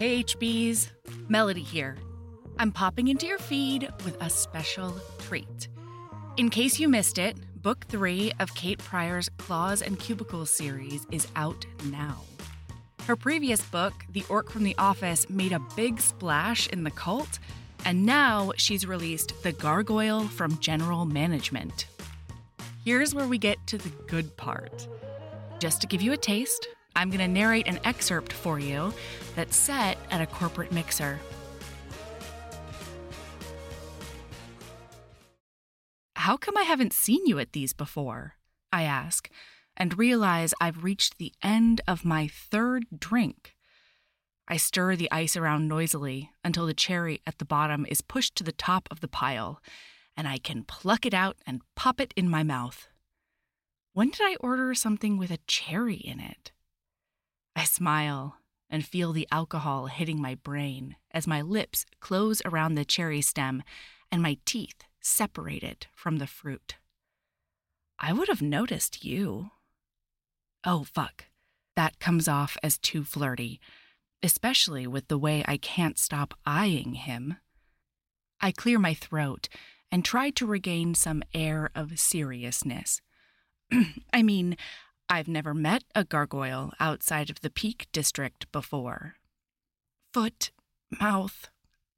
Hey HBs, Melody here. I'm popping into your feed with a special treat. In case you missed it, book three of Kate Prior's Claws and Cubicles series is out now. Her previous book, The Orc from the Office, made a big splash in the cult, and now she's released The Gargoyle from General Management. Here's where we get to the good part. Just to give you a taste, I'm going to narrate an excerpt for you that's set at a corporate mixer. How come I haven't seen you at these before? I ask, and realize I've reached the end of my third drink. I stir the ice around noisily until the cherry at the bottom is pushed to the top of the pile, and I can pluck it out and pop it in my mouth. When did I order something with a cherry in it? I smile and feel the alcohol hitting my brain as my lips close around the cherry stem and my teeth separate it from the fruit. I would have noticed you. Oh, fuck. That comes off as too flirty, especially with the way I can't stop eyeing him. I clear my throat and try to regain some air of seriousness. I mean, I've never met a gargoyle outside of the Peak District before. Foot, mouth,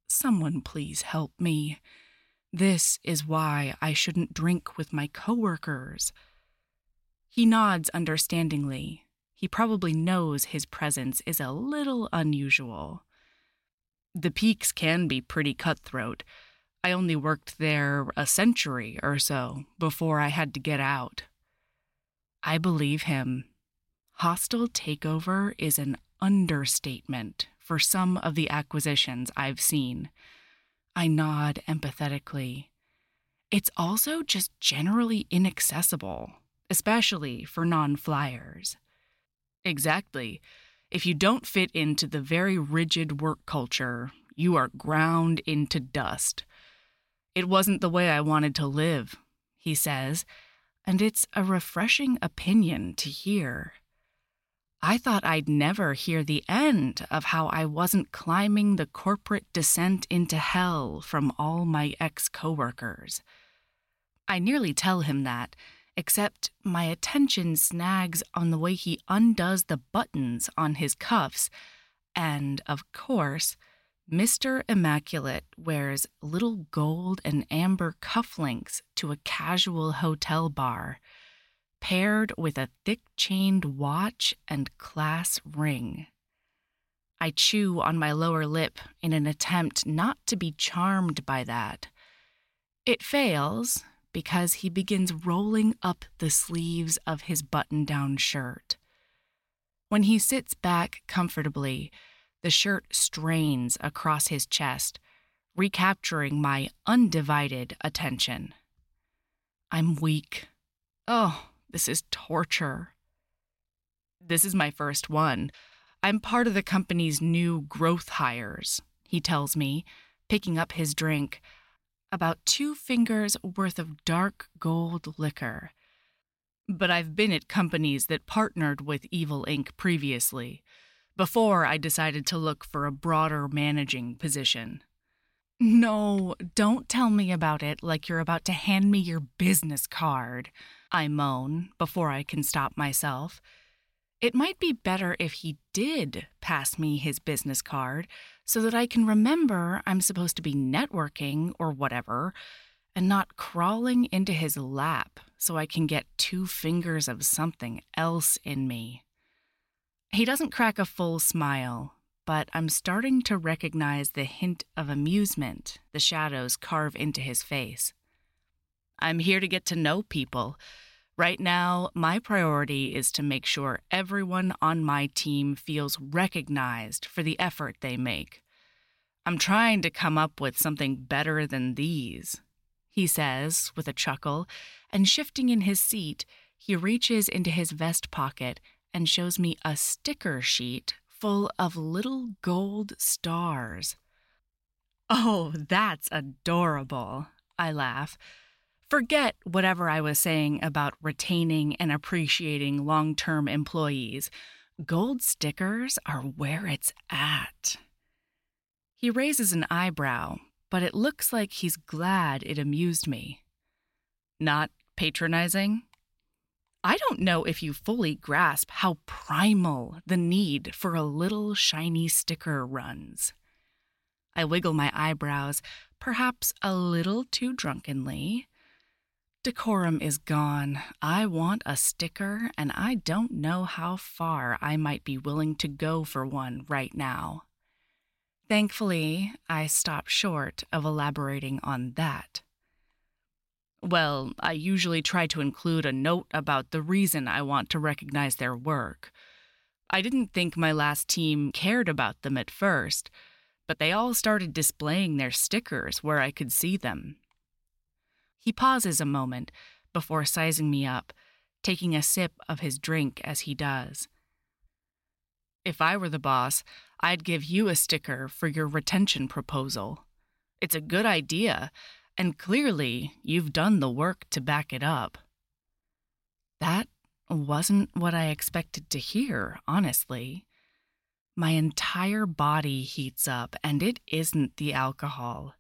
someone please help me. This is why I shouldn't drink with my coworkers. He nods understandingly. He probably knows his presence is a little unusual. The peaks can be pretty cutthroat. I only worked there a century or so before I had to get out. I believe him. Hostile takeover is an understatement for some of the acquisitions I've seen. I nod empathetically. It's also just generally inaccessible, especially for non flyers. Exactly. If you don't fit into the very rigid work culture, you are ground into dust. It wasn't the way I wanted to live, he says, and it's a refreshing opinion to hear. I thought I'd never hear the end of how I wasn't climbing the corporate descent into hell from all my ex coworkers. I nearly tell him that, except my attention snags on the way he undoes the buttons on his cuffs, and, of course, Mr. Immaculate wears little gold and amber cufflinks to a casual hotel bar paired with a thick chained watch and class ring. I chew on my lower lip in an attempt not to be charmed by that. It fails because he begins rolling up the sleeves of his button down shirt. When he sits back comfortably, the shirt strains across his chest, recapturing my undivided attention. I'm weak. Oh, this is torture. This is my first one. I'm part of the company's new growth hires, he tells me, picking up his drink. About two fingers worth of dark gold liquor. But I've been at companies that partnered with Evil Inc. previously, before I decided to look for a broader managing position. No, don't tell me about it like you're about to hand me your business card. I moan before I can stop myself. It might be better if he did pass me his business card so that I can remember I'm supposed to be networking or whatever and not crawling into his lap so I can get two fingers of something else in me. He doesn't crack a full smile, but I'm starting to recognize the hint of amusement the shadows carve into his face. I'm here to get to know people. Right now, my priority is to make sure everyone on my team feels recognized for the effort they make. I'm trying to come up with something better than these, he says with a chuckle, and shifting in his seat, he reaches into his vest pocket and shows me a sticker sheet full of little gold stars. Oh, that's adorable, I laugh. Forget whatever I was saying about retaining and appreciating long term employees. Gold stickers are where it's at. He raises an eyebrow, but it looks like he's glad it amused me. Not patronizing? I don't know if you fully grasp how primal the need for a little shiny sticker runs. I wiggle my eyebrows, perhaps a little too drunkenly. Decorum is gone. I want a sticker, and I don't know how far I might be willing to go for one right now. Thankfully, I stop short of elaborating on that. Well, I usually try to include a note about the reason I want to recognize their work. I didn't think my last team cared about them at first, but they all started displaying their stickers where I could see them. He pauses a moment before sizing me up, taking a sip of his drink as he does. If I were the boss, I'd give you a sticker for your retention proposal. It's a good idea and clearly, you've done the work to back it up. That wasn't what I expected to hear, honestly. My entire body heats up, and it isn't the alcohol.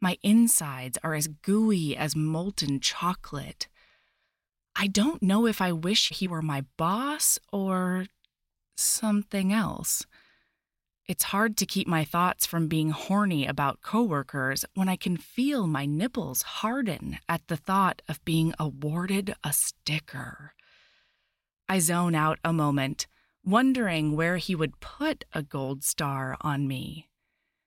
My insides are as gooey as molten chocolate. I don't know if I wish he were my boss or something else. It's hard to keep my thoughts from being horny about coworkers when I can feel my nipples harden at the thought of being awarded a sticker. I zone out a moment, wondering where he would put a gold star on me.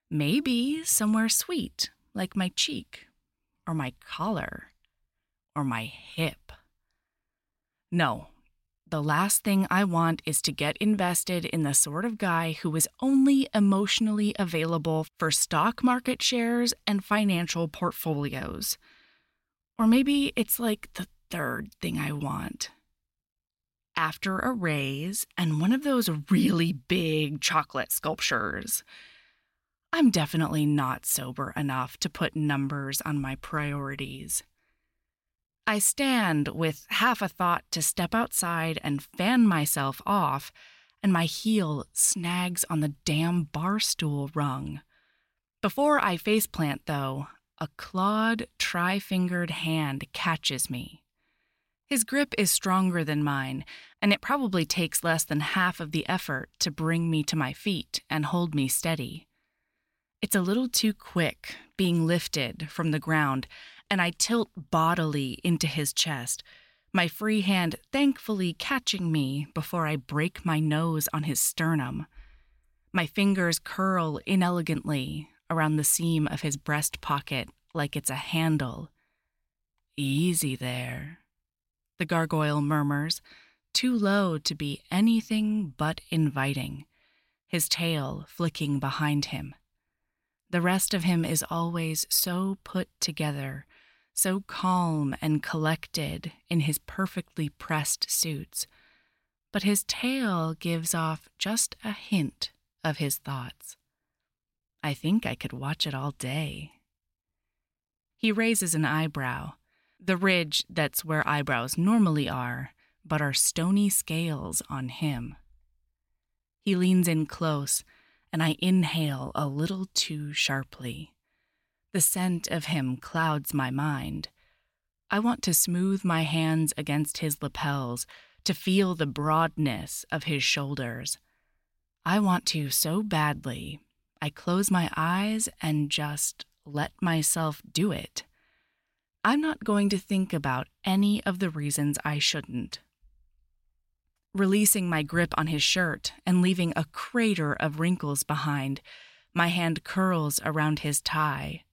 Maybe somewhere sweet, like my cheek, or my collar, or my hip. No, the last thing I want is to get invested in the sort of guy who is only emotionally available for stock market shares and financial portfolios. Or maybe it's like the third thing I want. After a raise and one of those really big chocolate sculptures. I'm definitely not sober enough to put numbers on my priorities. I stand with half a thought to step outside and fan myself off, and my heel snags on the damn bar stool rung. Before I faceplant, though, a clawed, tri fingered hand catches me. His grip is stronger than mine, and it probably takes less than half of the effort to bring me to my feet and hold me steady. It's a little too quick, being lifted from the ground, and I tilt bodily into his chest, my free hand thankfully catching me before I break my nose on his sternum. My fingers curl inelegantly around the seam of his breast pocket like it's a handle. Easy there, the gargoyle murmurs, too low to be anything but inviting, his tail flicking behind him. The rest of him is always so put together so calm and collected in his perfectly pressed suits, but his tail gives off just a hint of his thoughts. I think I could watch it all day. He raises an eyebrow, the ridge that's where eyebrows normally are, but are stony scales on him. He leans in close, and I inhale a little too sharply. The scent of him clouds my mind. I want to smooth my hands against his lapels to feel the broadness of his shoulders. I want to so badly. I close my eyes and just let myself do it. I'm not going to think about any of the reasons I shouldn't. Releasing my grip on his shirt and leaving a crater of wrinkles behind, my hand curls around his tie.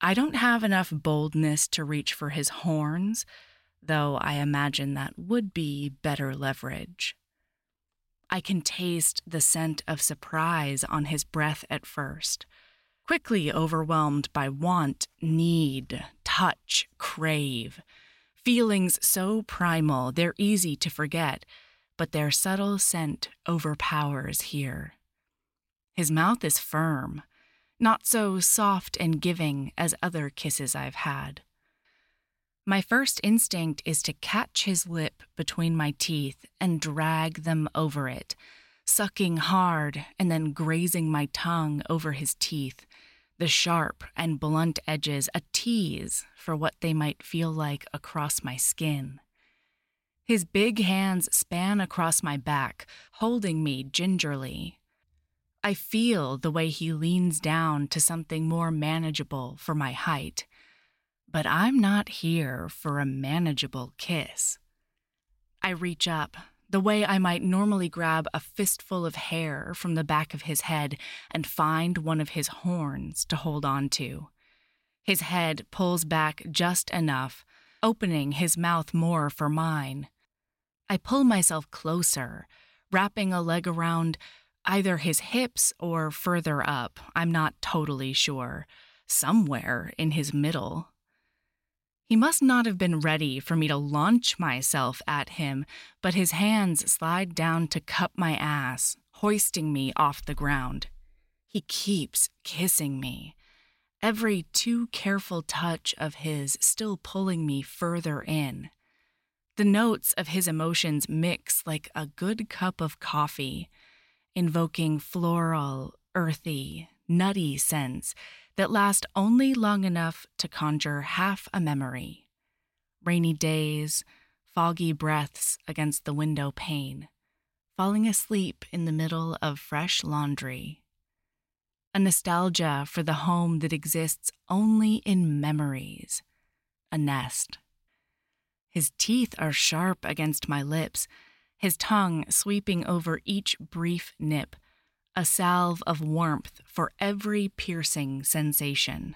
I don't have enough boldness to reach for his horns, though I imagine that would be better leverage. I can taste the scent of surprise on his breath at first, quickly overwhelmed by want, need, touch, crave. Feelings so primal they're easy to forget, but their subtle scent overpowers here. His mouth is firm, not so soft and giving as other kisses I've had. My first instinct is to catch his lip between my teeth and drag them over it, sucking hard and then grazing my tongue over his teeth, the sharp and blunt edges a tease for what they might feel like across my skin. His big hands span across my back, holding me gingerly. I feel the way he leans down to something more manageable for my height. But I'm not here for a manageable kiss. I reach up, the way I might normally grab a fistful of hair from the back of his head and find one of his horns to hold on to. His head pulls back just enough, opening his mouth more for mine. I pull myself closer, wrapping a leg around either his hips or further up, I'm not totally sure, somewhere in his middle. He must not have been ready for me to launch myself at him, but his hands slide down to cup my ass, hoisting me off the ground. He keeps kissing me, every too careful touch of his still pulling me further in. The notes of his emotions mix like a good cup of coffee, invoking floral, earthy, nutty scents that last only long enough to conjure half a memory. Rainy days, foggy breaths against the window pane, falling asleep in the middle of fresh laundry. A nostalgia for the home that exists only in memories, a nest. His teeth are sharp against my lips, his tongue sweeping over each brief nip a salve of warmth for every piercing sensation.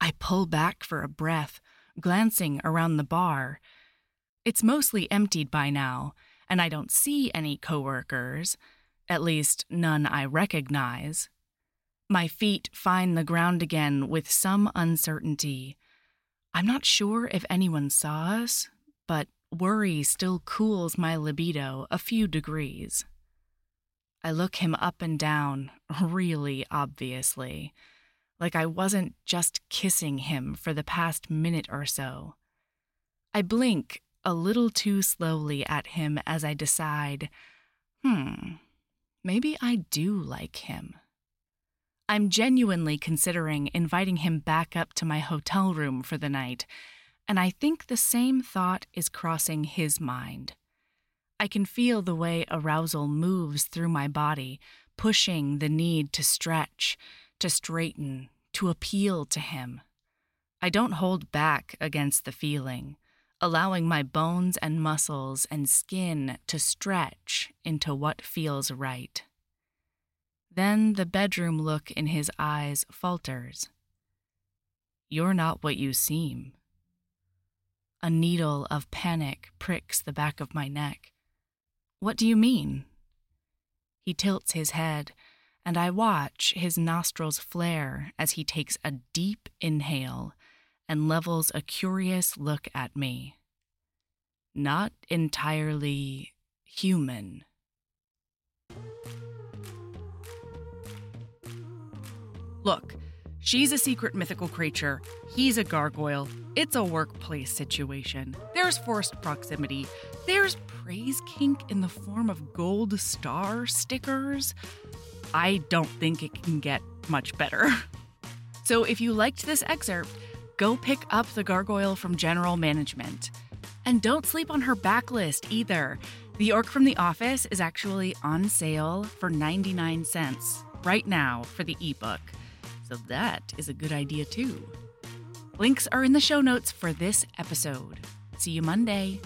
I pull back for a breath, glancing around the bar. It's mostly emptied by now, and I don't see any coworkers, at least none I recognize. My feet find the ground again with some uncertainty. I'm not sure if anyone saw us, but worry still cools my libido a few degrees. I look him up and down, really obviously, like I wasn't just kissing him for the past minute or so. I blink a little too slowly at him as I decide, hmm, maybe I do like him. I'm genuinely considering inviting him back up to my hotel room for the night, and I think the same thought is crossing his mind. I can feel the way arousal moves through my body, pushing the need to stretch, to straighten, to appeal to him. I don't hold back against the feeling, allowing my bones and muscles and skin to stretch into what feels right. Then the bedroom look in his eyes falters. You're not what you seem. A needle of panic pricks the back of my neck. What do you mean? He tilts his head, and I watch his nostrils flare as he takes a deep inhale and levels a curious look at me. Not entirely human. Look, she's a secret mythical creature. He's a gargoyle. It's a workplace situation. There's forced proximity. There's praise kink in the form of gold star stickers. I don't think it can get much better. So if you liked this excerpt, go pick up the gargoyle from General Management. And don't sleep on her backlist either. The Orc from the Office is actually on sale for 99 cents right now for the ebook. So that is a good idea too. Links are in the show notes for this episode. See you Monday.